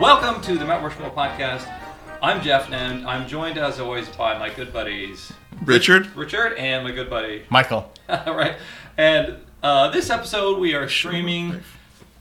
Welcome to the Mount Rushmore podcast. I'm Jeff, and I'm joined as always by my good buddies Richard? Richard and my good buddy. Michael. All right, and uh, this episode we are streaming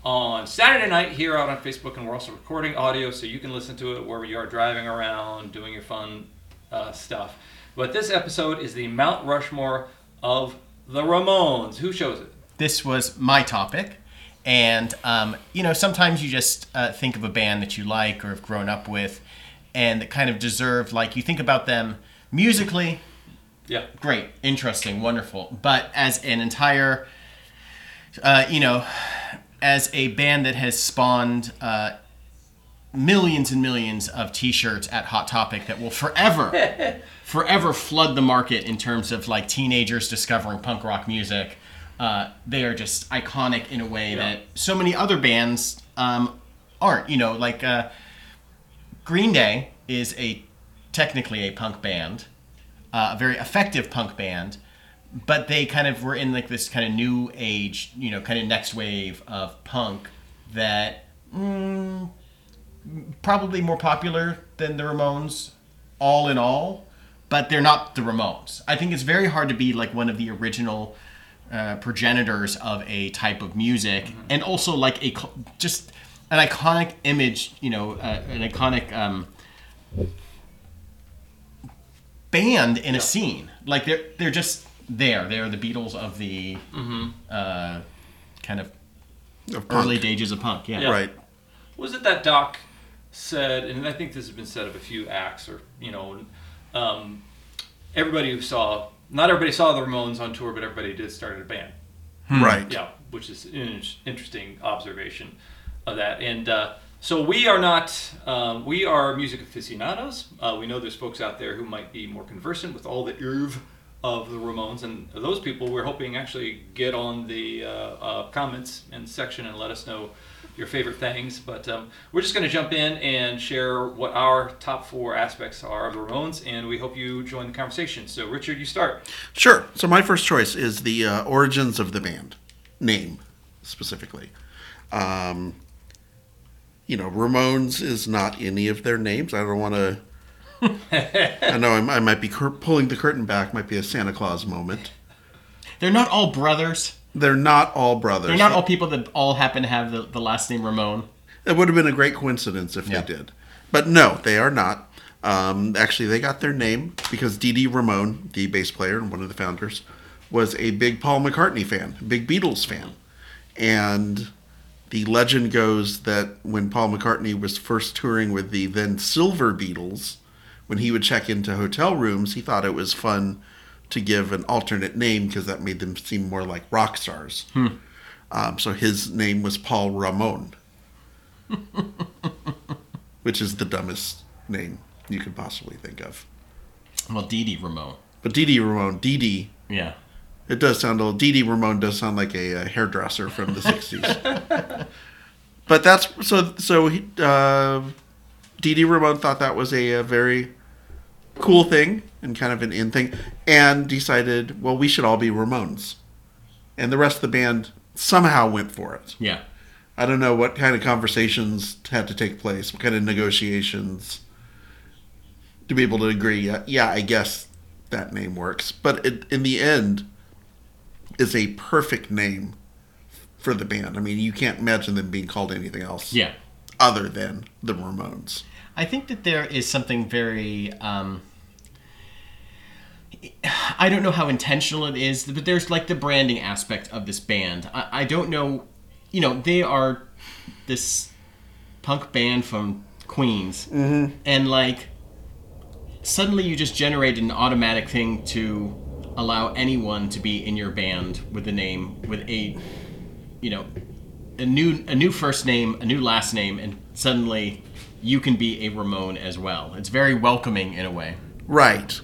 on Saturday night here out on Facebook, and we're also recording audio so you can listen to it wherever you are driving around, doing your fun uh, stuff. But this episode is the Mount Rushmore of the Ramones. Who shows it? This was my topic. And, um, you know, sometimes you just uh, think of a band that you like or have grown up with and that kind of deserve, like, you think about them musically, Yeah. great, interesting, wonderful. But as an entire, uh, you know, as a band that has spawned uh, millions and millions of T-shirts at Hot Topic that will forever, forever flood the market in terms of like teenagers discovering punk rock music. Uh, they are just iconic in a way that so many other bands um, aren't. You know, like uh, Green Day is a technically a punk band, uh, a very effective punk band, but they kind of were in like this kind of new age, you know, kind of next wave of punk that mm, probably more popular than the Ramones, all in all. But they're not the Ramones. I think it's very hard to be like one of the original uh, progenitors of a type of music, and also like a just an iconic image, you know, uh, an iconic um, band in a scene. Like they're they're just there. They're the Beatles of the uh, kind of Of early stages of punk. Yeah. Yeah. Right. was it that Doc said, and I think this has been said of a few acts, or you know, um, everybody who saw, not everybody saw the Ramones on tour, but everybody did start a band. Right. Yeah, which is an interesting observation of that. And uh, so we are not, um, we are music aficionados. Uh, we know there's folks out there who might be more conversant with all the oeuvre of the Ramones, and those people we're hoping actually get on the uh, uh, comments and section and let us know your favorite things. But um, we're just going to jump in and share what our top four aspects are of the Ramones, and we hope you join the conversation. So, Richard, you start. Sure. So my first choice is the uh, origins of the band, name specifically. Um, you know, Ramones is not any of their names. I don't want to. I know I, I might be cur- pulling the curtain back. Might be a Santa Claus moment. They're not all brothers. They're not all brothers. They're not all people that all happen to have the, the last name Ramon. It would have been a great coincidence if Yeah. they did. But no, they are not. Um, actually, they got their name because Dee Ramon, the bass player and one of the founders, was a big Paul McCartney fan, big Beatles fan. And the legend goes that when Paul McCartney was first touring with the then Silver Beatles, when he would check into hotel rooms, he thought it was fun to give an alternate name because that made them seem more like rock stars. Um, so his name was Paul Ramon which is the dumbest name you could possibly think of. Well, Dee Ramon. But Dee Ramon, Dee, Yeah. it does sound a little. Dee Ramone does sound like a, uh hairdresser from the '60s. but that's so. So he, uh, Dee Ramone thought that was a, a very cool thing and kind of an in thing, and decided, well, we should all be Ramones, and the rest of the band somehow went for it. Yeah. I don't know what kind of conversations had to take place, what kind of negotiations to be able to agree. Yeah, yeah I guess that name works, but it, in the end, is a perfect name for the band. I mean, you can't imagine them being called anything else Yeah. other than the Ramones. I think that there is something very. Um, I don't know how intentional it is, but there's like the branding aspect of this band. I, I don't know. You know, they are this punk band from Queens. Mm-hmm. And like, suddenly you just generate an automatic thing to allow anyone to be in your band with a name, with a, you know, a new a new first name, a new last name, and suddenly you can be a Ramon as well. It's very welcoming in a way. Right.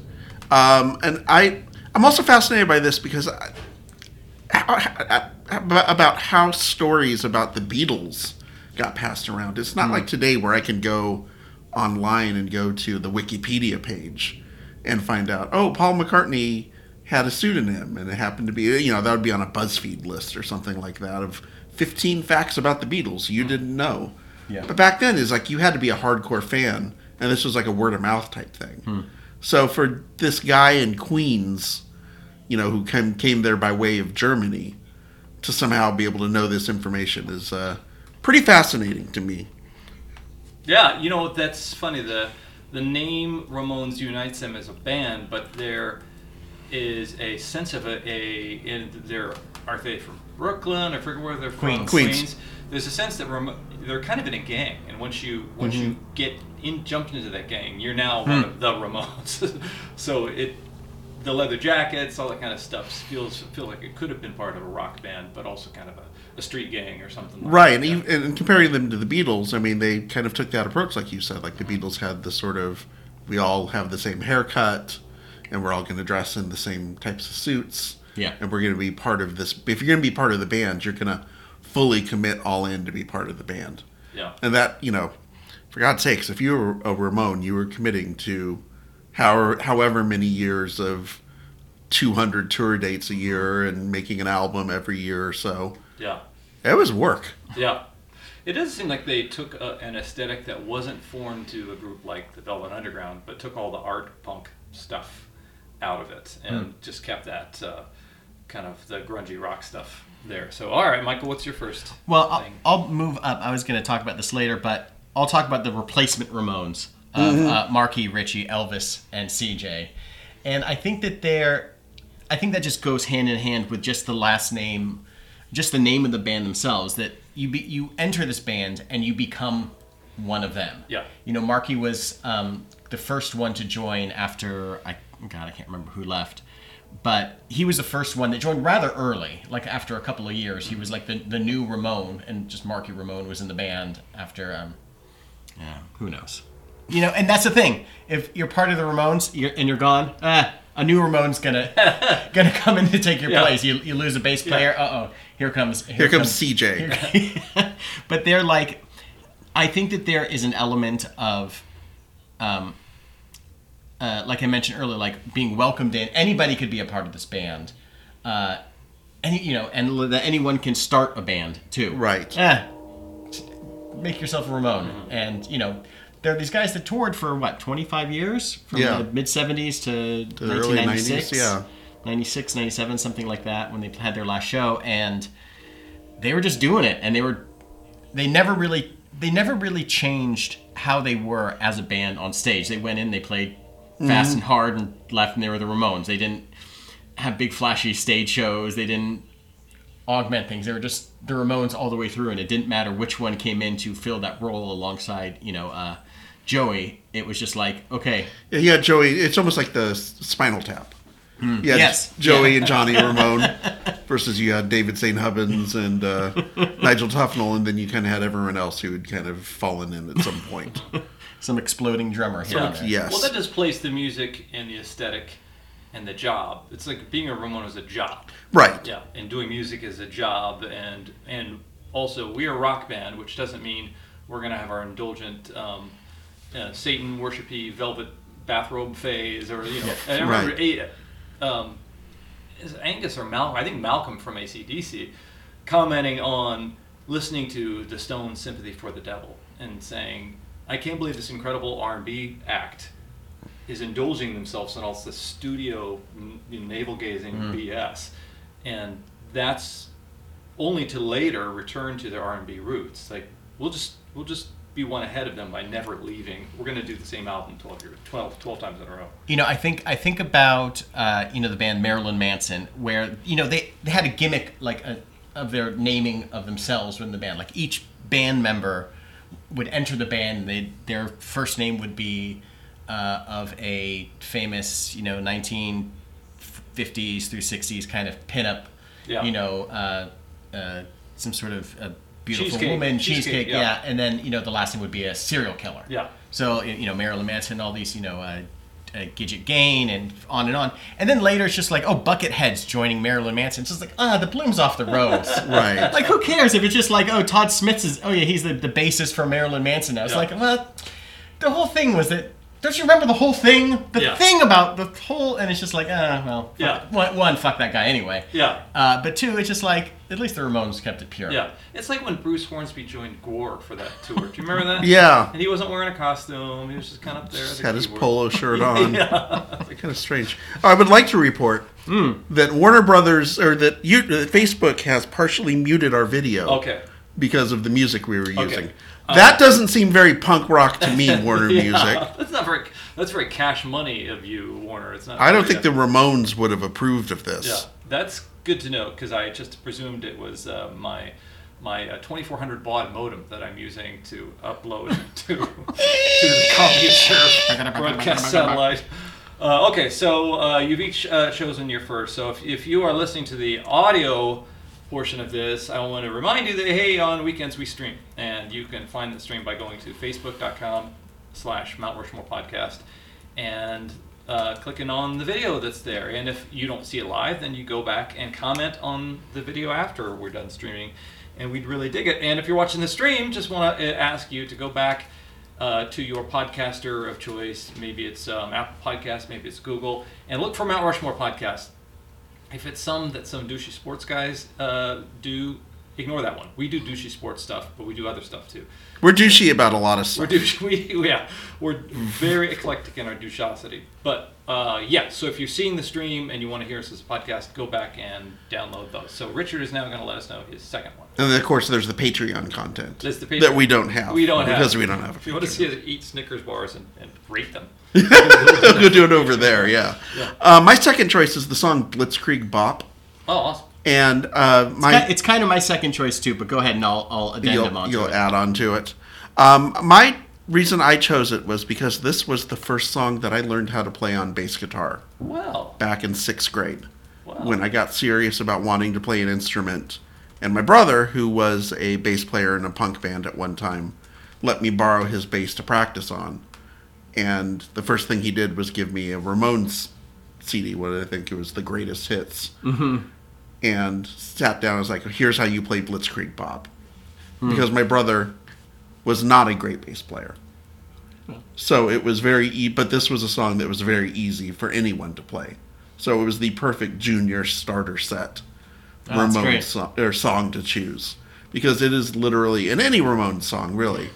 Um, and I, I'm also fascinated by this because I, how- about how stories about the Beatles got passed around. It's not like today where I can go online and go to the Wikipedia page and find out, oh, Paul McCartney had a pseudonym and it happened to be, you know, that would be on a BuzzFeed list or something like that of 15 facts about the Beatles you didn't know. Yeah. But back then, is like you had to be a hardcore fan, and this was like a word of mouth type thing. So for this guy in Queens, you know, who came came there by way of Germany, to somehow be able to know this information is uh, pretty fascinating to me. Yeah, you know that's funny. The the name Ramones unites them as a band, but there is a sense of a, a in their are they from Brooklyn? I forget where they're from. Queens. Queens. There's a sense that Ram- they're kind of in a gang, and once you once you mm-hmm. get in jumped into that gang, you're now one hmm. of the Ramones. so it the leather jackets, all that kind of stuff feels feel like it could have been part of a rock band, but also kind of a, a street gang or something. Like Right, and, that. and comparing them to the Beatles, I mean, they kind of took that approach, like you said. Like the Beatles had the sort of, we all have the same haircut, and we're all going to dress in the same types of suits. Yeah. And we're going to be part of this. If you're going to be part of the band, you're going to fully commit all in to be part of the band. yeah. And that, you know, for God's sakes, if you were a Ramon, you were committing to however, however many years of 200 tour dates a year and making an album every year or so. Yeah. It was work. Yeah. It does seem like they took a, an aesthetic that wasn't foreign to a group like the Velvet Underground, but took all the art punk stuff out of it and just kept that uh, kind of the grungy rock stuff there. So, all right, Michael, what's your first Well, I'll. I'll move up. I was going to talk about this later, but I'll talk about the replacement Ramones of uh, Marky, Richie, Elvis, and CJ. And I think that they're, I think that just goes hand in hand with just the last name, just the name of the band themselves. That you be, you enter this band and you become one of them. Yeah. You know, Marky was um, the first one to join after I God I can't remember who left, but he was the first one that joined rather early. Like after a couple of years, he was like the the new Ramone, and just Marky Ramone was in the band after. Um, yeah, who knows? You know, and that's the thing. If you're part of the Ramones you're, and you're gone, ah, a new Ramone's gonna gonna come in to take your Yeah. place. You, you lose a bass player. Uh oh, here comes Here comes CJ. but they're like i think that there is an element of um, uh, like i mentioned earlier like being welcomed in anybody could be a part of this band uh, any you know and that anyone can start a band too. Right. Eh, make yourself a ramon and you know there are these guys that toured for what 25 years? From Yeah. the mid 70s to The early 1996 90s, yeah. 96 97 something like that when they had their last show. And they were just doing it. And they were they never really they never really changed how they were as a band on stage. They went in they played fast and hard and left and they were the ramones they didn't have big flashy stage shows they didn't augment things they were just the ramones all the way through and it didn't matter which one came in to fill that role alongside you know uh, joey it was just like okay Yeah, Joey. It's almost like the Spinal Tap. You had Yes. Joey Yeah. and Johnny Ramone versus you had David St. Hubbins and uh, Nigel Tufnel, and then you kind of had everyone else who had kind of fallen in at some point. Some exploding drummer there. Yes. Well, that just plays the music and the aesthetic and the job. It's like being a Ramone is a job. Right. Yeah, and doing music is a job, and and also we are a rock band, which doesn't mean we're gonna have our indulgent um, uh, Satan worshipy velvet bathrobe phase, or you know. And I remember Right. um, is Angus or Malcolm, I think Malcolm from ACDC, commenting on listening to the Stones' "Sympathy for the Devil" and saying, "I can't believe this incredible R&B act." is indulging themselves in all this studio n- navel gazing BS, and that's only to later return to their R&B roots. Like we'll just we'll just be one ahead of them by never leaving. We're going to do the same album 12, year, 12, 12 times in a row. You know, I think I think about uh, you know the band Marilyn Manson, where you know they, they had a gimmick like a, of their naming of themselves in the band. Like each band member would enter the band, they their first name would be uh, of a famous you know 1950s through 60s kind of pinup, Yeah. you know, uh, uh, some sort of a beautiful Cheesecake. woman Cheesecake, cheesecake, yeah. yeah. and then you know the last name would be a serial killer. Yeah. So you know Marilyn Manson, all these you know uh, Gidget Gein, and on and on. And then later it's just like oh Bucketheads joining Marilyn Manson. It's just like ah the bloom's off the rose. Right. like who cares if it's just like oh Todd Smith's is oh yeah he's the, the bassist for Marilyn Manson. I was Yeah. like well the whole thing was that don't you remember the whole thing? The Yeah. thing about the whole, and it's just like, uh, well, fuck- Yeah. One, one, fuck that guy anyway. Yeah. Uh, but two, it's just like at least the Ramones kept it pure. Yeah, it's like when Bruce Hornsby joined Gwar for that tour. Do you remember that? Yeah. And he wasn't wearing a costume. He was just kind of up there. at Just the had his keyboard. polo shirt on. yeah. Kind of strange. I would like to report that Warner Brothers or that you, uh, Facebook has partially muted our video Okay. because of the music we were using. Uh, that doesn't seem very punk rock to me, Warner Yeah. Music. That's not very. That's very cash money of you, Warner. It's not. I don't very, think the Ramones would have approved of this. Yeah, that's good to know because I just presumed it was uh, my my uh, 2400 baud modem that I'm using to upload to, to the CompuServe broadcast satellite. Uh, okay, so uh, you've each uh, chosen your first. So if, if you are listening to the audio portion of this, I want to remind you that hey, on weekends we stream, and you can find the stream by going to facebook.com slash Mount Rushmore podcast and uh, clicking on the video that's there. And if you don't see it live, then you go back and comment on the video after we're done streaming, and we'd really dig it. And if you're watching the stream, just want to ask you to go back uh, to your podcaster of choice. Maybe it's um, Apple Podcast, maybe it's Google, and look for Mount Rushmore podcast. If it's some that some douchey sports guys uh, do, ignore that one. We do douchey sports stuff, but we do other stuff too. We're douchey about a lot of stuff. We're stuff. douche. We yeah, we're very eclectic in our douchosity. But uh, yeah, so if you're seeing the stream and you want to hear us as a podcast, go back and download those. So Richard is now going to let us know his second one. And then, of course, there's the Patreon content There's the Patreon. that we don't have. We don't have because we don't have. If you want to see us eat Snickers bars and, and rate them, go do it over there. Yeah. Yeah. Uh, my second choice is the song Blitzkrieg Bop, oh awesome. And uh, my It's kind of my second choice too, but go ahead and I'll, I'll addendum you'll, onto you'll it. add on to it. Um, my reason I chose it was because this was the first song that I learned how to play on bass guitar Well, back in sixth grade wow. when I got serious about wanting to play an instrument. And my brother, who was a bass player in a punk band at one time, let me borrow his bass to practice on. And the first thing he did was give me a Ramones CD, what I think it was the greatest hits. Mm-hmm. And sat down and was like, here's how you play Blitzkrieg Bop. Hmm. Because my brother was not a great bass player. So it was very, e- but this was a song that was very easy for anyone to play. So it was the perfect junior starter set ah, Oh, Ramones great. song, or song to choose because it is literally in any Ramones song really.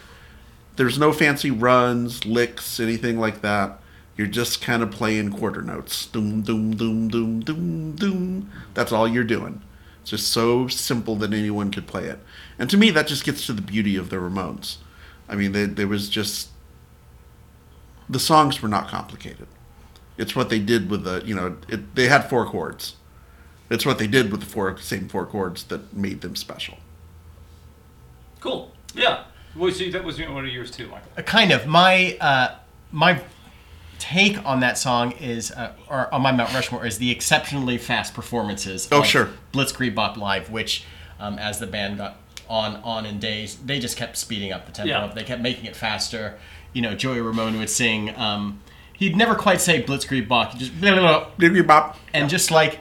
There's no fancy runs, licks, anything like that. You're just kind of playing quarter notes. Doom, doom, doom, doom, doom, doom. That's all you're doing. It's just so simple that anyone could play it. And to me, that just gets to the beauty of the Ramones. I mean, they, there was just. The songs were not complicated. It's what they did with the, you know, it, they had four chords. It's what they did with the four same four chords that made them special. Cool. Yeah. Well, see, that was one of yours too, Michael. Uh, kind of my uh, my take on that song is uh, or on my Mount Rushmore is the exceptionally fast performances. Oh, of sure. Blitzkrieg Bop live, which um, as the band got on on in days, they just kept speeding up the tempo. Yeah. They kept making it faster. You know, Joey Ramone would sing. Um, he'd never quite say Blitzkrieg Bop. He just blah, blah, blah, bop. and just like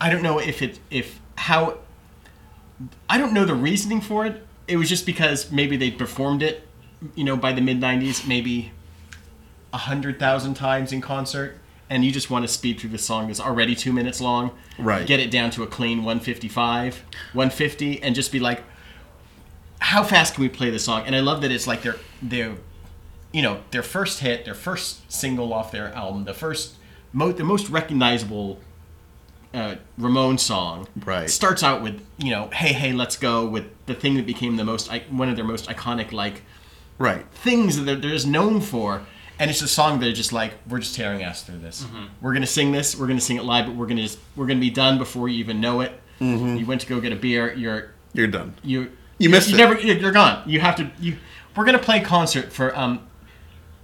I don't know if it if how I don't know the reasoning for it. It was just because maybe they performed it, you know, by the mid '90s, maybe a hundred thousand times in concert, and you just want to speed through the song that's already two minutes long, Right. Get it down to a clean 155, 150, and just be like, how fast can we play this song? And I love that it's like their their you know their first hit, their first single off their album, the first mo- the most recognizable uh, Ramon song. Right. Starts out with you know hey hey let's go with the thing that became the most one of their most iconic like Right. things that they're, they're just known for. And it's a song they're just like, we're just tearing ass through this. Mm-hmm. We're gonna sing this. We're gonna sing it live, but we're gonna just we're gonna be done before you even know it. Mm-hmm. You went to go get a beer. You're You're done. you You missed you it. never you're you're gone you have to you we're gonna play concert for um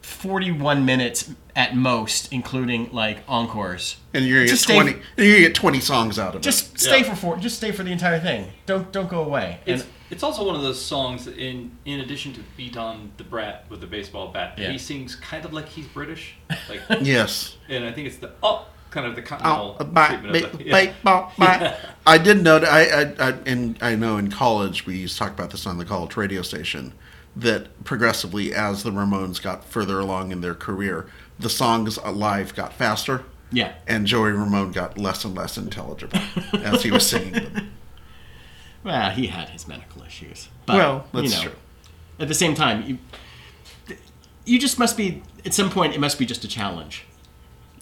41 minutes at most including like encores And you're gonna get Just stay- twenty. and you're gonna get twenty songs out of just it. Just stay Yeah. for four just stay for the entire thing don't don't go away It's, and it's also one of those songs that in in addition to beat on the brat with the baseball bat, Yeah. he sings kind of like he's British. Like Yes. and I think it's the oh kind of the continental Oh, bye, treatment of bye, it. Yeah. bye, bye, bye. I did note. I, I, I, and I know in college we used to talk about this on the college radio station. That progressively, as the Ramones got further along in their career, the songs live got faster, Yeah. and Joey Ramone got less and less intelligible as he was singing them. Well, he had his medical issues. But, Well, that's you know, true. At the same time, you you just must be at some point. It must be just a challenge.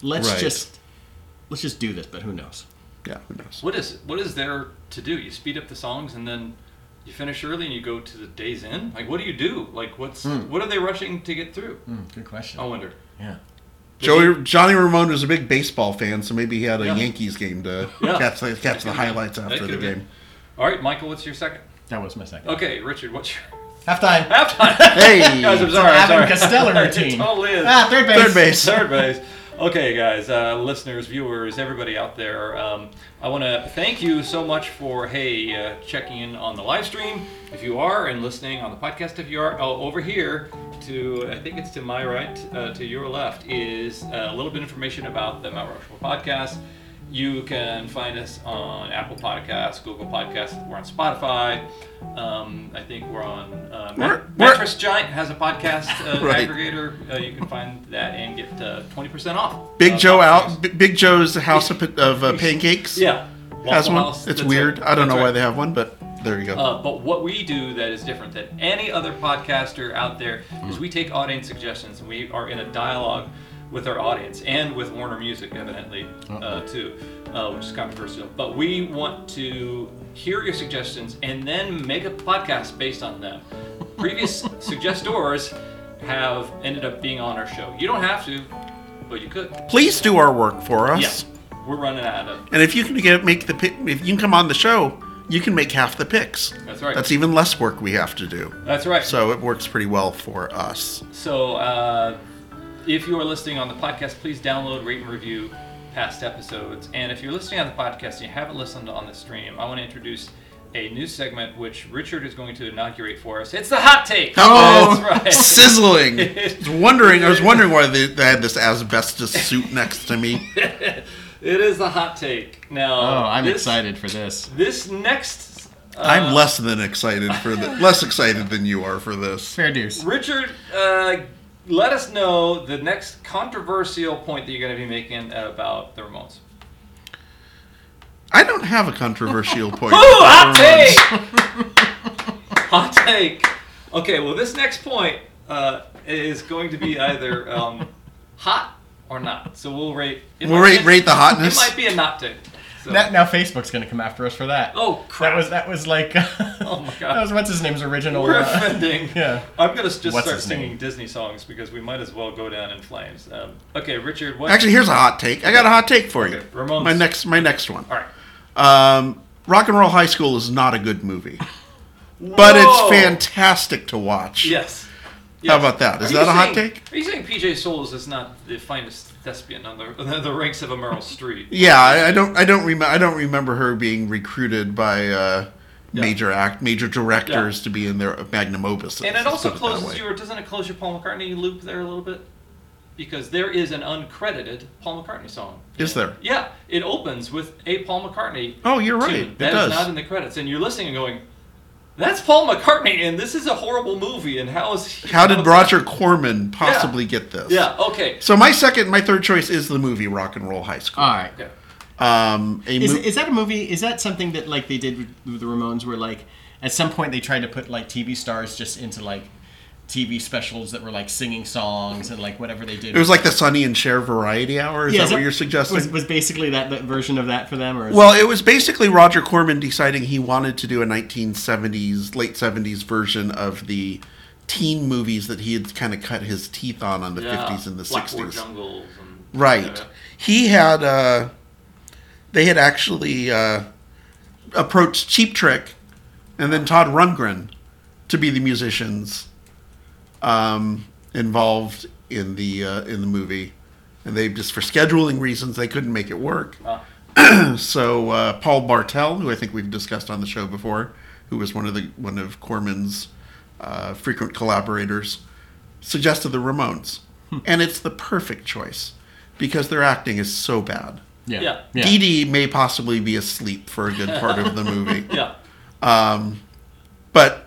Let's Right. just let's just do this. But who knows? Yeah, who knows? What is what is there to do? You speed up the songs and then you finish early and you go to the Days Inn. Like, what do you do? Like, what's Hmm. what are they rushing to get through? good question. I wonder. yeah. Joey Johnny Ramone was a big baseball fan, so maybe he had a Yeah. Yankees game to Yeah. catch the, catch the That could've highlights after the could've been. game. All right, Michael, what's your second? That was my second. Okay, Richard, what's your Halftime. halftime? Hey, guys, I'm sorry. I'm sorry. Costello it routine. totally is. Ah, third base. Third base. Third base. Okay, guys, uh, listeners, viewers, everybody out there, um, I want to thank you so much for hey uh, checking in on the live stream. If you are and listening on the podcast, if you are oh, over here to I think it's to my right, uh, to your left is a little bit of information about the Mount Rushmore podcast. You can find us on Apple Podcasts, Google Podcasts. We're on Spotify. Um, I think we're on uh, Ma- We're- we're- Mattress Giant has a podcast uh, Right. aggregator. Uh, you can find that and get uh, twenty percent off. Big Joe out. B- Big Joe's House of, of uh, Pancakes Yeah, has one. House, It's weird. I don't know That's why right. they have one, but there you go. Uh, but what we do that is different than any other podcaster out there is we take audience suggestions and we are in a dialogue with our audience and with Warner Music, evidently, uh, too, uh, which is controversial. But we want to hear your suggestions and then make a podcast based on them. Previous suggestors have ended up being on our show. You don't have to, but you could. Please do our work for us. Yeah, we're running out of. And if you can get make the pick, if you can come on the show, you can make half the picks. That's right. That's even less work we have to do. That's right. So it works pretty well for us. So, uh, if you are listening on the podcast, please download, rate, and review past episodes. And if you're listening on the podcast and you haven't listened on the stream, I want to introduce a new segment which Richard is going to inaugurate for us. It's the hot take. Oh, That's right. sizzling! I was wondering. I was wondering why they, they had this asbestos suit next to me. it is the hot take. Now, Oh, I'm this- excited for this. This next, uh, I'm less than excited for the less excited than you are for this. Fair dues. Richard. Uh, let us know the next controversial point that you're going to be making about the Ramones. I don't have a controversial point. Ooh, hot take! hot take. Okay, well, this next point uh, is going to be either um, hot or not. So we'll rate. We'll rate- be- rate the hotness? It might be a not take. So. Now, now Facebook's gonna come after us for that. oh crap! That was that was like. Oh my God. That was what's his name's original. We're uh, offending. yeah. I'm gonna just What's start singing name? Disney songs because we might as well go down in flames. Um, okay, Richard. What? Actually, here's a hot take. I got a hot take for you. Okay, Ramones. My next, my next one. All right. Um, Rock and Roll High School is not a good movie, but it's fantastic to watch. Yes. How about that? Is that you a hot take? Are you saying PJ Soles is not the finest thespian on the the ranks of a Meryl Streep? Yeah, I, I don't, I don't remember, I don't remember her being recruited by uh, Yeah. major act, major directors Yeah. to be in their magnum opus. And it also closes way. your doesn't it close your Paul McCartney loop there a little bit? Because there is an uncredited Paul McCartney song. Is there? Yeah, it opens with a Paul McCartney. Oh, you're right. tune It that is does. not in the credits, and you're listening and going, "That's Paul McCartney," and this is a horrible movie. And how is he, How did is- Roger Corman possibly get this? Yeah. Okay. So my second, my third choice is the movie Rock and Roll High School. All right. Okay. Um, a Is, mo- is that a movie? Is that something that like they did with, with the Ramones, where like at some point they tried to put like TV stars just into like TV specials that were like singing songs and like whatever they did. it was like the Sonny and Cher Variety Hour. Is Yeah, that what you're suggesting? Was, was basically that the version of that for them, or Well, it was basically Roger Corman deciding he wanted to do a 1970s, late 70s version of the teen movies that he had kind of cut his teeth on on the Yeah. 50s and the Blackboard 60s. Jungles. And, Right. He had, uh, they had actually uh, approached Cheap Trick and then Todd Rundgren to be the musicians um, involved in the uh, in the movie, and they just for scheduling reasons they couldn't make it work. Ah. so uh, Paul Bartel, who I think we've discussed on the show before, who was one of the one of Corman's uh, frequent collaborators, suggested the Ramones, and it's the perfect choice because their acting is so bad. yeah, Yeah. yeah. Dee Dee may possibly be asleep for a good part of the movie, yeah. Um, but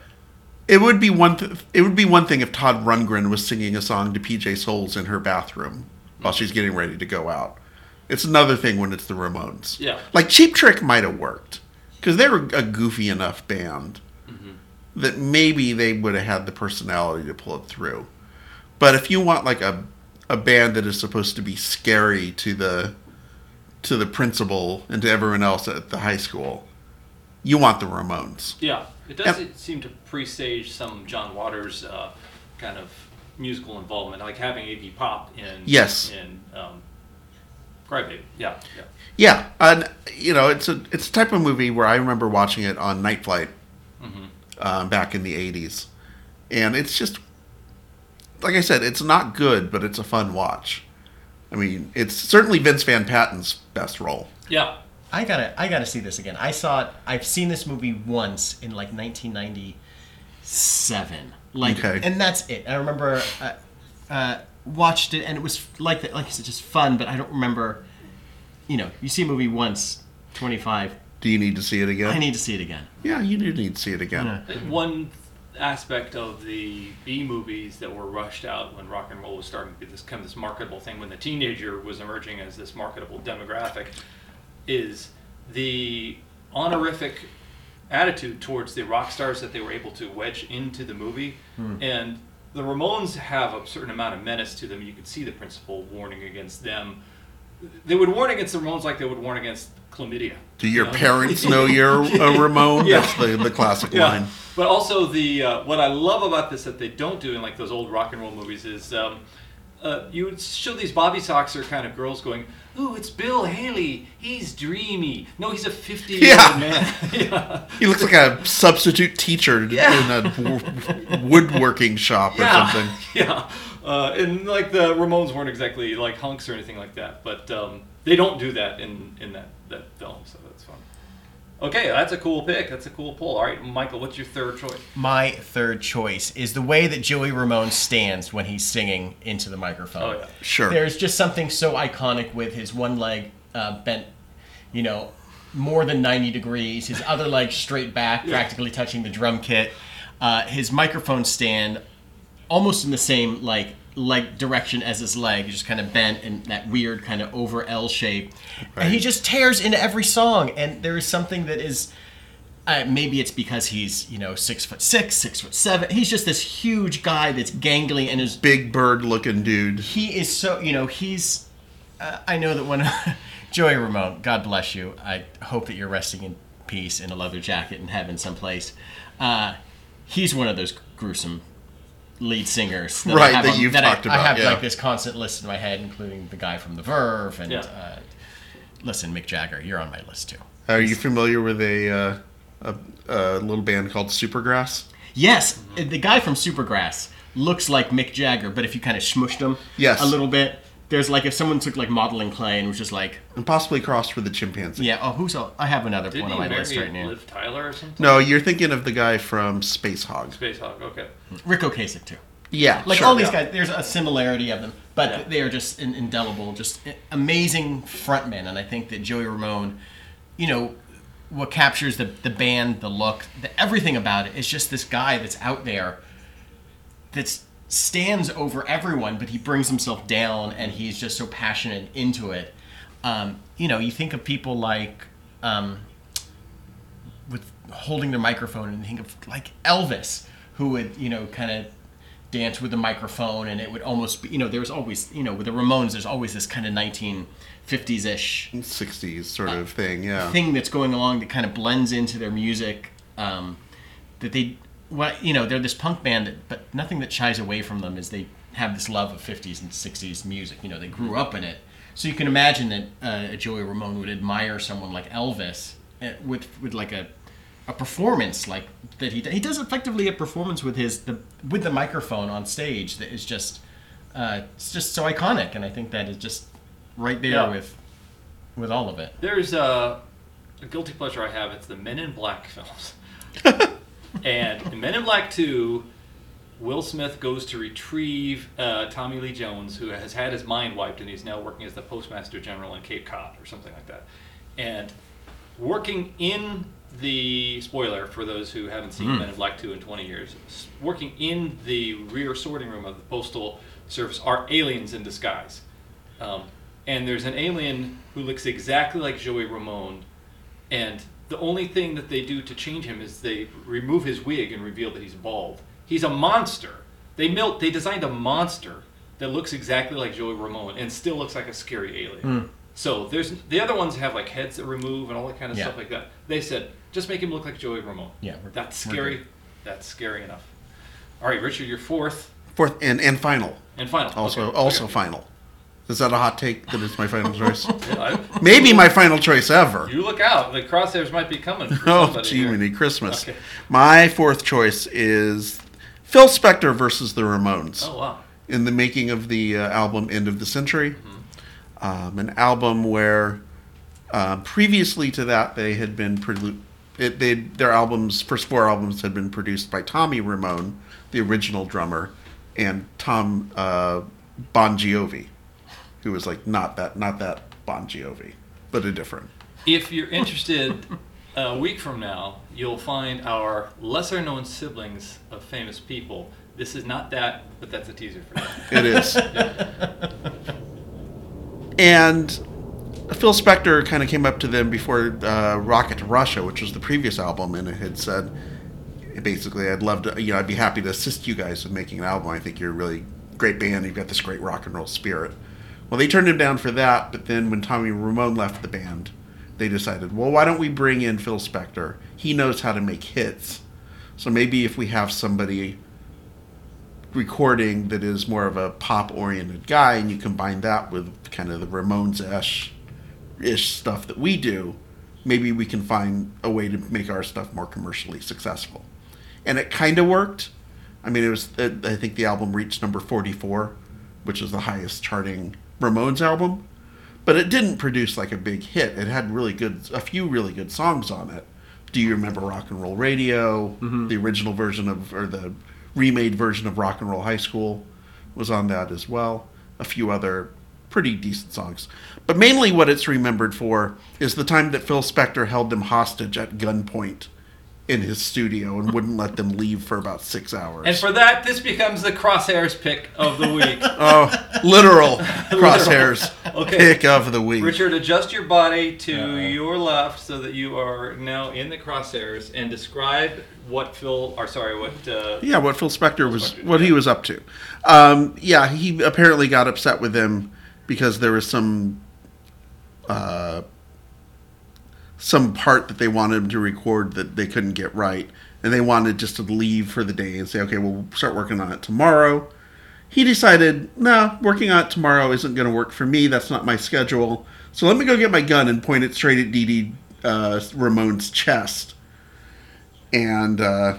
It would be one. Th- it would be one thing if Todd Rundgren was singing a song to PJ Soles in her bathroom while she's getting ready to go out. It's another thing when it's the Ramones. Yeah. Like Cheap Trick might have worked because they were a goofy enough band mm-hmm. that maybe they would have had the personality to pull it through. But if you want like a a band that is supposed to be scary to the to the principal and to everyone else at the high school, you want the Ramones. Yeah, it does seem to presage some John Waters uh, kind of musical involvement, like having Iggy Pop in Yes. in um, Crybaby. Yeah, yeah. Yeah, and you know, it's a it's a type of movie where I remember watching it on Night Flight um, back in the '80s, and it's just like I said, it's not good, but it's a fun watch. I mean, it's certainly Vince Van Patten's best role. Yeah. I gotta I gotta see this again. I saw it. I've seen this movie once in like 1997. Like, Okay. and that's it. I remember uh, uh, watched it, and it was like that. Like I said, just fun. But I don't remember. You know, you see a movie once, 25. Do you need to see it again? I need to see it again. yeah, you do need to see it again. Yeah. One aspect of the B movies that were rushed out when rock and roll was starting to be this kind of this marketable thing, when the teenager was emerging as this marketable demographic, is the honorific attitude towards the rock stars that they were able to wedge into the movie. And the Ramones have a certain amount of menace to them. You could see the principal warning against them. They would warn against the Ramones like they would warn against chlamydia. Do your you know? parents know you're a Ramone? Yeah. That's the, the classic Yeah, line. but also the uh, what I love about this that they don't do in like those old rock and roll movies is um, uh, you would show these Bobby Soxer kind of girls going, "Ooh, it's Bill Haley. He's dreamy. No, he's a fifty-year-old Yeah. man." yeah. He looks like a substitute teacher Yeah. in a woodworking shop or something. yeah, uh, and like the Ramones weren't exactly like hunks or anything like that, but um, they don't do that in in that that film, so that's fun. Okay, that's a cool pick. That's a cool pull. All right, Michael, what's your third choice? My third choice is the way that Joey Ramone stands when he's singing into the microphone. Oh yeah. Sure. There's just something so iconic with his one leg uh, bent, you know, more than 90 degrees, his other leg straight back, practically touching the drum kit, uh, his microphone stand almost in the same like leg direction as his leg, just kind of bent in that weird kind of over L shape, and he just tears into every song. And there is something that is. Uh, maybe it's because he's you know six foot six, six foot seven. He's just this huge guy that's gangly and is Big bird looking dude. he is so you know he's uh, i know that when joey ramone god bless you i hope that you're resting in peace in a leather jacket in heaven someplace uh, he's one of those gruesome lead singers that I Right, have that on- you've I- talked I, about, have yeah. like this constant list in my head including the guy from the verve and Yeah. uh, listen mick jagger you're on my list too Are you familiar with a, uh, a, a little band called Supergrass? yes the guy from supergrass looks like mick jagger but if you kind of smushed him Yes. a little bit there's like if someone took like modeling clay and was just like And possibly crossed with a chimpanzee. Yeah. Oh, who's else? I have another Didn't one he on my marry list right now. Liv Tyler or something? No, you're thinking of the guy from Space Hog. Space Hog. Okay. Ric Ocasek too. Yeah, Like sure, all these yeah. guys, there's a similarity of them, but Yeah. they are just in, indelible, just amazing frontmen. And I think that Joey Ramone, you know, what captures the the band, the look, the, everything about it is just this guy that's out there, that stands over everyone, but he brings himself down, and he's just so passionate into it. Um, you know, you think of people like. Um, with holding their microphone and think of like Elvis, who would you know kind of dance with the microphone, and it would almost be you know there was always you know with the Ramones there's always this kind of 1950s ish 60s sort of thing, yeah. thing that's going along that kind of blends into their music. Um, that they what you know they're this punk band, that, but nothing that shies away from them is they have this love of 50s and 60s music. You know they grew up in it, so you can imagine that uh, Joey Ramone would admire someone like Elvis uh, with with like a a performance like that he he does effectively a performance with his the with the microphone on stage that is just uh, it's just so iconic, and I think that is just right there Yeah. with with all of it. There's a, a guilty pleasure I have. It's the Men in Black films. and in Men in Black 2, Will Smith goes to retrieve uh, Tommy Lee Jones, who has had his mind wiped and he's now working as the postmaster general in Cape Cod or something like that. And working in the spoiler for those who haven't seen Men in Black 2 in 20 years. Working in the rear sorting room of the Postal Service are aliens in disguise. Um, and there's an alien who looks exactly like Joey Ramone, and the only thing that they do to change him is they remove his wig and reveal that he's bald. He's a monster. They built, they designed a monster that looks exactly like Joey Ramone and still looks like a scary alien. Hmm. So there's the other ones have like heads that remove and all that kind of Yeah. stuff like that. They said just make him look like Joey Ramone. Yeah, we're- that's we're scary. That's scary enough. All right, Richard, you're fourth Fourth and and final. and final. Also Okay, also okay. final. Is that a hot take that it's my final choice? Yeah, I- Maybe my final choice ever. You look out. The crosshairs might be coming. For Oh, gee, here. many Christmas. Okay. My fourth choice is Phil Spector versus the Ramones Oh wow. in the making of the uh, album End of the Century. Mm-hmm. Um, an album where uh, previously to that they had been produ- it, they their albums first four albums had been produced by Tommy Ramone, the original drummer, and Tom uh, Bongiovi, who was like not that not that Bon Jovi, but a different. If you're interested, a week from now, you'll find our lesser known siblings of famous people. This is not that, but that's a teaser for that. It is. and Phil Spector kind of came up to them before uh, Rocket to Russia, which was the previous album, and it had said, basically, I'd love to, you know, I'd be happy to assist you guys with making an album. I think you're a really great band. You've got this great rock and roll spirit. Well, they turned him down for that, but then when Tommy Ramone left the band, they decided, well, why don't we bring in Phil Spector? He knows how to make hits. So maybe if we have somebody recording that is more of a pop oriented guy and you combine that with kind of the Ramones ish ish stuff that we do, maybe we can find a way to make our stuff more commercially successful. And it kind of worked. I mean, it was, I think the album reached number 44, which is the highest charting Ramones album. But it didn't produce like a big hit. It had really good, a few really good songs on it. Do you remember Rock and Roll Radio? Mm-hmm. The original version of, or the remade version of Rock and Roll High School was on that as well. A few other pretty decent songs. But mainly what it's remembered for is the time that Phil Spector held them hostage at gunpoint in his studio and wouldn't let them leave for about six hours. And for that, this becomes the crosshairs pick of the week. oh, literal crosshairs Okay. pick of the week. Richard, adjust your body to your left so that you are now in the crosshairs and describe what Phil, or sorry, what uh, Yeah, what Phil Spector was, Spector, what he was up to. Um, yeah, he apparently got upset with them because there was some, uh, some part that they wanted him to record that they couldn't get right, and they wanted just to leave for the day and say, okay, we'll start working on it tomorrow. He decided, no, working on it tomorrow isn't going to work for me. That's not my schedule. So let me go get my gun and point it straight at Dee Dee uh, Ramone's chest, and. Uh,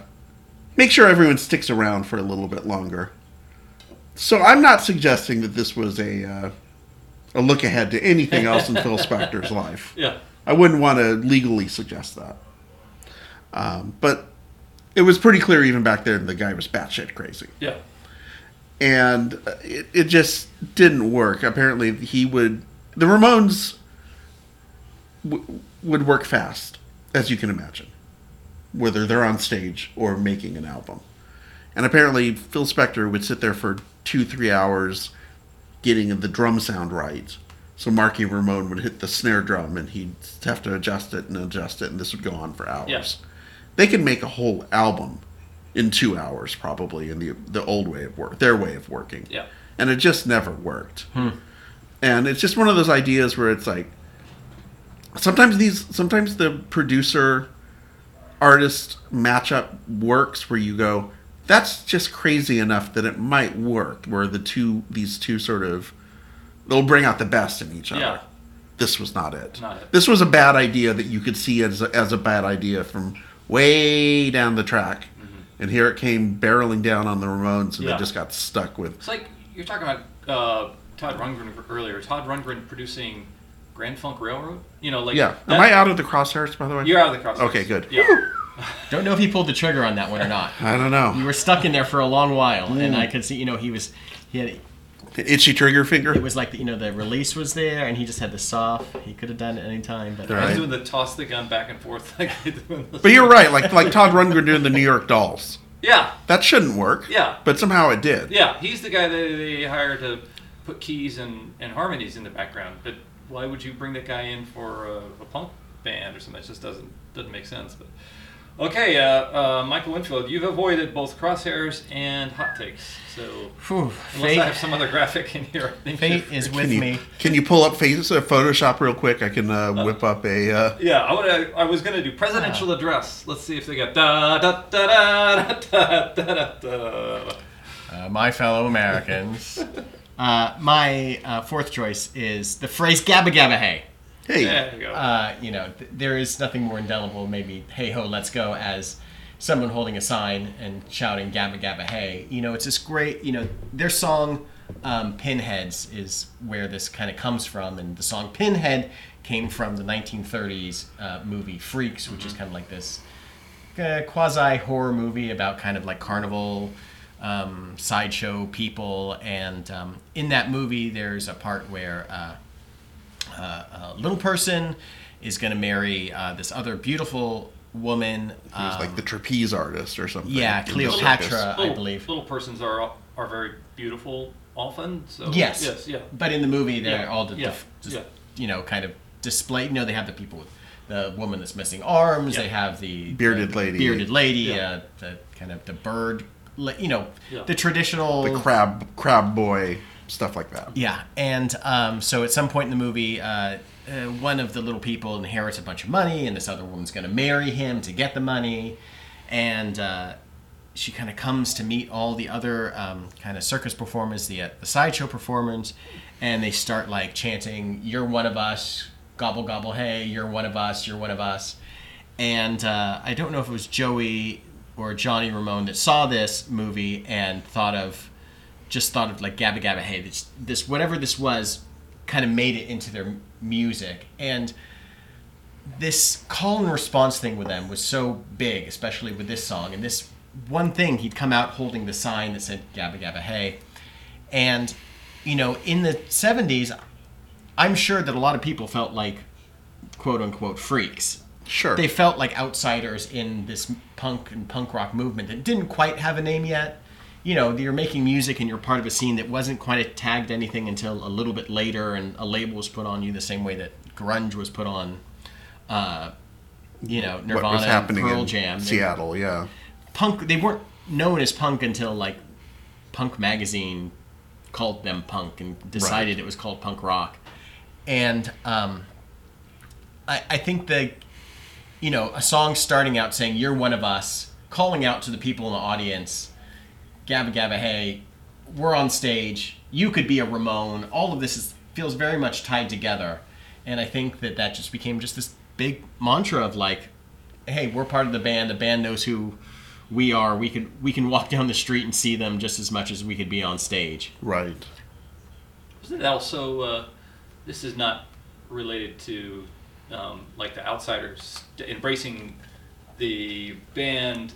make sure everyone sticks around for a little bit longer. So I'm not suggesting that this was a uh, a look ahead to anything else in Phil Spector's life. yeah, I wouldn't want to legally suggest that. Um, but it was pretty clear even back then the guy was batshit crazy. yeah, And uh, it, it just didn't work. Apparently, he would. The Ramones w- would work fast, as you can imagine, whether they're on stage or making an album. And apparently, Phil Spector would sit there for two, three hours getting the drum sound right. So Marky Ramone would hit the snare drum and he'd have to adjust it and adjust it, and this would go on for hours. Yeah. They could make a whole album in two hours, probably, in the the old way of work, their way of working. yeah. And it just never worked. Hmm. And it's just one of those ideas where it's like sometimes these sometimes the producer artist matchup works where you go that's just crazy enough that it might work where the two these two sort of they'll bring out the best in each other Yeah. this was not it Not it. this was a bad idea that you could see as a, as a bad idea from way down the track and here it came barreling down on the ramones and Mm-hmm. Yeah. they just got stuck with It's like you're talking about uh, Todd Rundgren earlier. Todd Rundgren producing Grand Funk Railroad. You know, like yeah that- am i out of the crosshairs by the way You're out of the crosshairs. Okay, good. Yeah, Don't know if he pulled the trigger on that one or not. i don't know You were stuck in there for a long while, and I could see, you know, he was, he had, Itchy trigger finger. it was like the, you know the release was there, and he just had the soft. He could have done it any time, but I Right. was doing the toss the gun back and forth. Like doing the- But you're right, like like Todd Rundgren doing the New York Dolls. yeah, That shouldn't work. Yeah. But somehow it did. yeah. He's the guy that they hired to put keys and, and harmonies in the background. But why would you bring that guy in for a, a punk band or something? It just doesn't doesn't make sense. But okay, uh, uh, Michael Winfield, you've avoided both crosshairs and hot takes. So Whew, unless fate, I have some other graphic in here, I think fate you're- is Can with you, me. can you pull up face, uh, Photoshop real quick? I can uh, whip up a. Uh, Yeah, I, would, I was gonna do presidential address. Let's see if they got da da da da da da da da. Uh, my fellow Americans. uh, my uh, fourth choice is the phrase "gabba gabba hey." Hey, There you go. Uh, you know, th- there is nothing more indelible, maybe "hey ho, let's go" as someone holding a sign and shouting "gabba gabba hey." You know, it's this great. You know, their song um, "Pinheads" is where this kind of comes from, and the song "Pinhead" came from the 1930s uh, movie Freaks, which is kind of like this uh, quasi horror movie about kind of like carnival um, sideshow people. And um, in that movie, there's a part where uh, uh, a little person is going to marry uh, this other beautiful woman. He was um, like the trapeze artist or something. yeah, Cleopatra. circus. I little, believe. little persons are are very beautiful often. So Yes. yes, yeah. But in the movie, they're Yeah, all the, yeah, just, yeah. you know, kind of displayed. You know, they have the people with the woman that's missing arms. Yeah. They have the Bearded the lady. bearded lady, Yeah. uh, the kind of the bird, you know, Yeah. the traditional The crab, crab boy, stuff like that. Yeah, and um, so at some point in the movie, uh, uh, one of the little people inherits a bunch of money, and this other woman's going to marry him to get the money, and uh, she kind of comes to meet all the other um, kind of circus performers, the uh, the sideshow performers, and they start like chanting, "You're one of us." Gobble gobble, hey! You're one of us. You're one of us. And uh, I don't know if it was Joey or Johnny Ramone that saw this movie and thought of just thought of like Gabba Gabba Hey, this, this whatever this was, kind of made it into their music, and this call and response thing with them was so big, especially with this song. And this one thing, he'd come out holding the sign that said Gabba Gabba Hey, and you know, in the '70s, I'm sure that a lot of people felt like quote unquote freaks Sure. they felt like outsiders in this punk and punk rock movement that didn't quite have a name yet. You know, you're making music and you're part of a scene that wasn't quite tagged anything until a little bit later, and a label was put on you the same way that grunge was put on, uh, you know, Nirvana, what was happening Pearl in Jam. They- Seattle? Yeah. punk. They weren't known as punk until like Punk magazine called them punk and decided it was called punk rock. And um, I, I think the you know a song starting out saying you're one of us, calling out to the people in the audience, Gabba Gabba Hey, we're on stage. You could be a Ramone. All of this is feels very much tied together, and I think that that just became just this big mantra of like, hey, we're part of the band. The band knows who we are. We can we can walk down the street and see them just as much as we could be on stage. Right. Wasn't it also? Uh, this is not related to um, like the outsiders embracing the band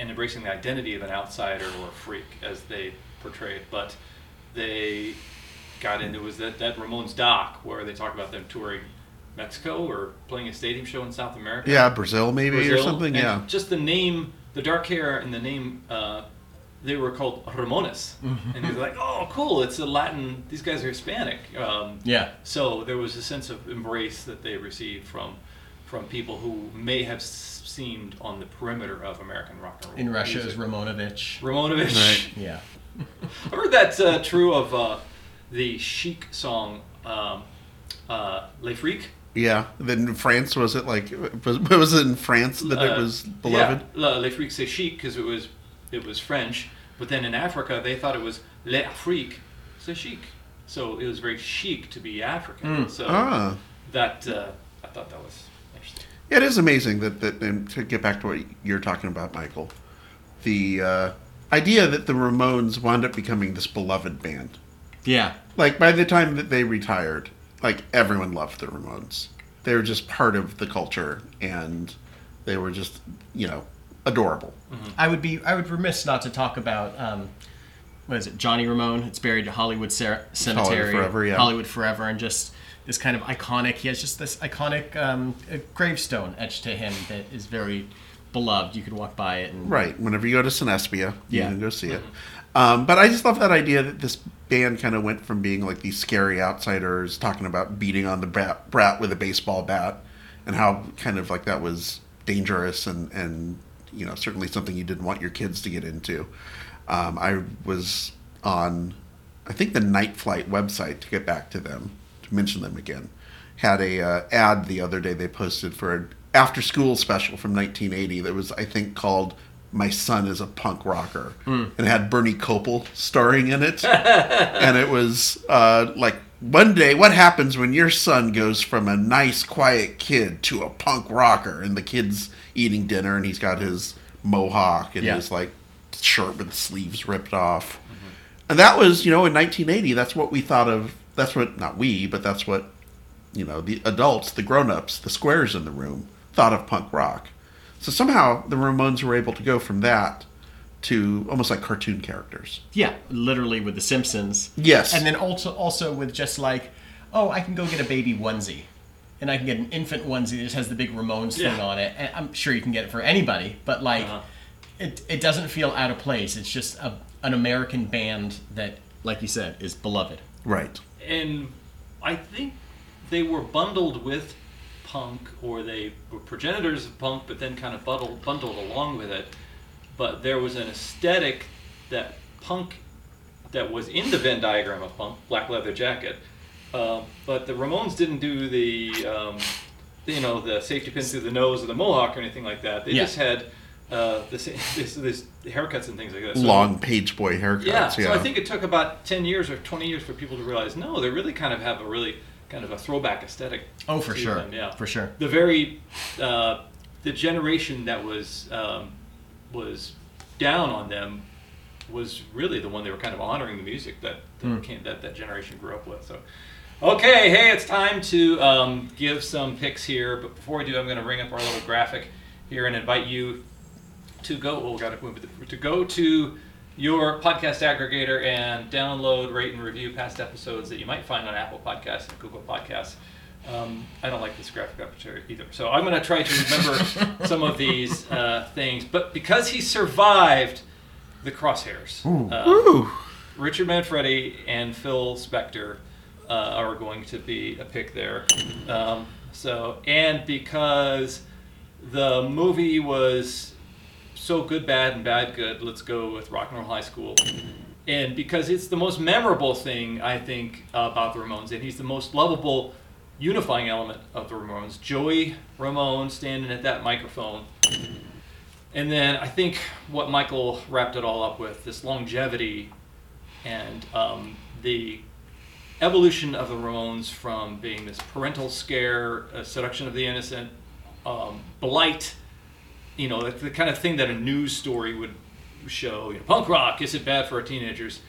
and embracing the identity of an outsider or a freak as they portrayed, but they got into was that that Ramones doc where they talk about them touring Mexico or playing a stadium show in South America. Yeah, Brazil maybe or something. and Yeah. Just the name, the dark hair, and the name. Uh, they were called Ramones, Mm-hmm. and they were like, "Oh, cool! It's a Latin. These guys are Hispanic." Um, Yeah. So there was a sense of embrace that they received from from people who may have s- seemed on the perimeter of American rock and roll. In Russia, it was. Ramonovich. Ramonovich. Right. Yeah. I heard that's uh, true of uh, the Chic song um, uh, "Les Freaks." Yeah. Then France was it like was, was it in France that it Uh, was beloved? Yeah, Le- Les Freaks c'est chic because it was it was French, but then in Africa they thought it was Les Afriques c'est chic. So it was very chic to be African. So Ah. that uh, I thought that was interesting. It is amazing that that and to get back to what you're talking about, Michael, the uh, idea that the Ramones wound up becoming this beloved band. Yeah. Like by the time that they retired, like everyone loved the Ramones. They were just part of the culture, and they were just you know adorable. I would be I would remiss not to talk about um, what is it, Johnny Ramone. It's buried at Hollywood Cer- Cemetery, Forever, yeah. Hollywood Forever, and just this kind of iconic. He has just this iconic um, gravestone etched to him that is very beloved. You could walk by it and Right. Whenever you go to Cinespia, you Yeah. can go see it. Um, but I just love that idea that this band kind of went from being like these scary outsiders talking about beating on the brat, brat with a baseball bat and how kind of like that was dangerous and, and you know, certainly something you didn't want your kids to get into. Um, I was on, I think, the Night Flight website to get back to them, mention them again. Had a uh, ad the other day they posted for an after school special from 1980 that was, I think, called "My Son Is a Punk Rocker," and it had Bernie Kopell starring in it, and it was uh, like. One day, what happens when your son goes from a nice, quiet kid to a punk rocker? And the kid's eating dinner, and he's got his mohawk and Yeah. his like shirt with the sleeves ripped off. And that was, you know, in 1980, that's what we thought of. That's what, not we, but that's what, you know, the adults, the grown ups, the squares in the room thought of punk rock. So somehow the Ramones were able to go from that to almost like cartoon characters. yeah, literally with the Simpsons. Yes. and then also also with just like, oh, I can go get a baby onesie. And I can get an infant onesie that just has the big Ramones thing Yeah. on it. And I'm sure you can get it for anybody, but like, Uh-huh. it, it doesn't feel out of place. It's just a, an American band that, like you said, is beloved. Right. And I think they were bundled with punk, or they were progenitors of punk, but then kind of bundled, bundled along with it. But there was an aesthetic that punk, that was in the Venn diagram of punk, black leather jacket. Uh, but the Ramones didn't do the, um, you know, the safety pin through the nose or the mohawk or anything like that. They Yeah. just had uh, this, this, this haircuts and things like that. So- Long page boy haircuts. yeah, Yeah. so I think it took about 10 years or 20 years for people to realize no, they really kind of have a really kind of a throwback aesthetic. Oh, for sure. them, yeah. For sure. The very, uh, the generation that was, um, was down on them was really the one they were kind of honoring the music that, that, Hmm. came, that that generation grew up with. So, okay, hey, it's time to um, give some picks here. But before we do, I'm going to ring up our little graphic here and invite you to go. Oh, got to move it. To go to your podcast aggregator and download, rate, and review past episodes that you might find on Apple Podcasts and Google Podcasts. Um, I don't like this graphic opportunity either, so I'm going to try to remember some of these uh, things. But because he survived the crosshairs, uh, Ooh. Richard Manfredi and Phil Spector uh, are going to be a pick there. Um, so, and because the movie was so good, bad, and bad, good, let's go with Rock and Roll High School. And because it's the most memorable thing, I think, about the Ramones, and he's the most lovable, unifying element of the Ramones. Joey Ramone standing at that microphone. And then I think what Michael wrapped it all up with this longevity and um, the evolution of the Ramones from being this parental scare, seduction of the innocent, um, blight, you know, the, the kind of thing that a news story would show, you know, punk rock, is it bad for our teenagers,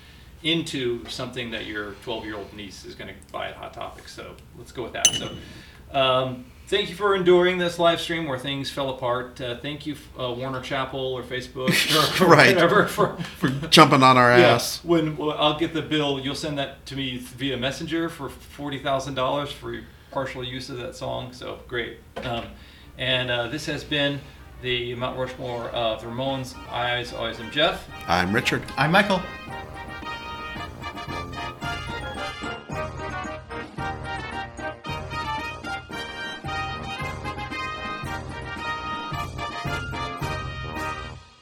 into something that your 12 year old niece is going to buy at Hot Topic. So let's go with that. So um, thank you for enduring this live stream where things fell apart. Uh, thank you, uh, Warner Chappell or Facebook or, or Right. whatever for For jumping on our yeah, ass. when well, I'll get the bill, you'll send that to me via messenger for forty thousand dollars for partial use of that song. So great. Um, and uh, this has been the Mount Rushmore of the Ramones. I, as always, am Jeff. I'm Richard. I'm Michael.